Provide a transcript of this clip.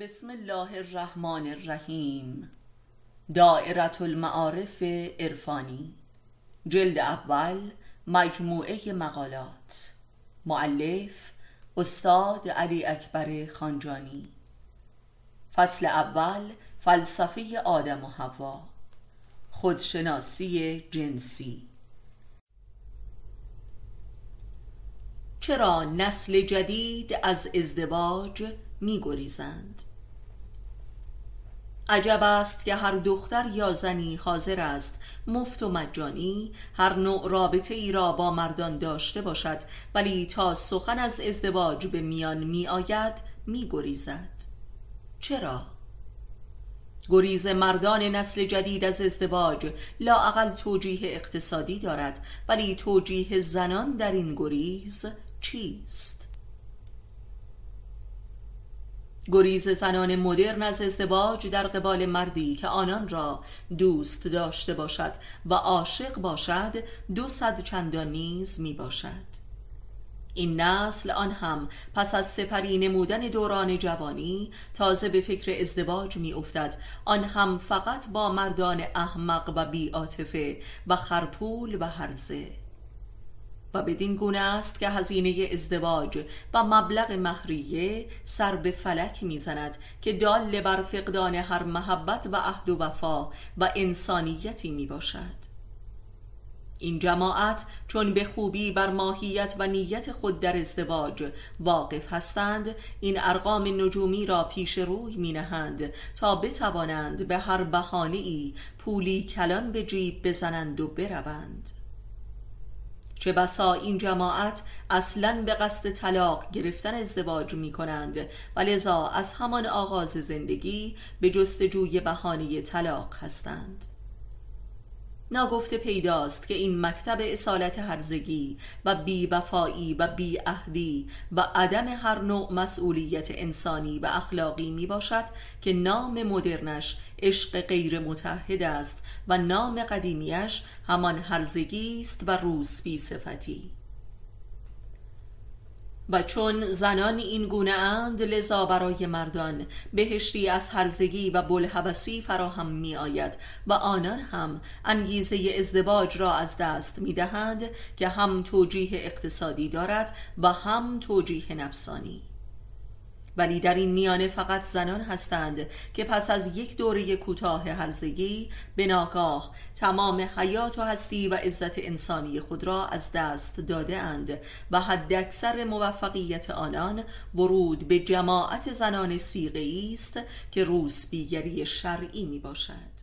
بسم الله الرحمن الرحیم. دائرة المعارف عرفانی. جلد اول مجموعه مقالات. معلف استاد علی اکبر خانجانی. فصل اول فلسفه آدم و حوا. خودشناسی جنسی. چرا نسل جدید از ازدواج می گریزند عجب است که هر دختر یا زنی حاضر است مفت و مجانی هر نوع رابطه ای را با مردان داشته باشد ولی تا سخن از ازدواج به میان می آید می گریزد چرا؟ گریز مردان نسل جدید از ازدواج لاعقل توجیه اقتصادی دارد ولی توجیه زنان در این گریز چیست؟ گریز زنان مدرن از ازدواج در قبال مردی که آنان را دوست داشته باشد و عاشق باشد دو صد چندان نیز می باشد این نسل آن هم پس از سپری نمودن دوران جوانی تازه به فکر ازدواج می افتد آن هم فقط با مردان احمق و بیاتفه و خرپول و هرزه. و بدین گونه است که هزینه ازدواج و مبلغ مهریه سر به فلک می‌زند که دال بر فقدان هر محبت و عهد و وفا و انسانیتی می باشد این جماعت چون به خوبی بر ماهیت و نیت خود در ازدواج واقف هستند این ارقام نجومی را پیش روی می نهند تا بتوانند به هر بهانه پولی کلان به جیب بزنند و بروند. چه بسا این جماعت اصلا به قصد طلاق گرفتن ازدواج می کنند و لذا از همان آغاز زندگی به جستجوی بهانه طلاق هستند. ناگفته پیداست که این مکتب اصالت هرزگی و بیوفایی و بیعهدی و عدم هر نوع مسئولیت انسانی و اخلاقی می باشد که نام مدرنش عشق غیر متحد است و نام قدیمیش همان هرزگی است و روسبی صفتی. و چون زنان این گونه اند لذا برای مردان بهشتی از هرزگی و بلحبسی فراهم می آید و آنان هم انگیزه ازدواج را از دست می دهند که هم توجیه اقتصادی دارد و هم توجیه نفسانی. ولی در این میانه فقط زنان هستند که پس از یک دوره کوتاه هرزگی به ناگاه تمام حیات و هستی و عزت انسانی خود را از دست داده اند و حد اکثر موفقیت آنان ورود به جماعت زنان سیغه است که روسبیگری شرعی می باشد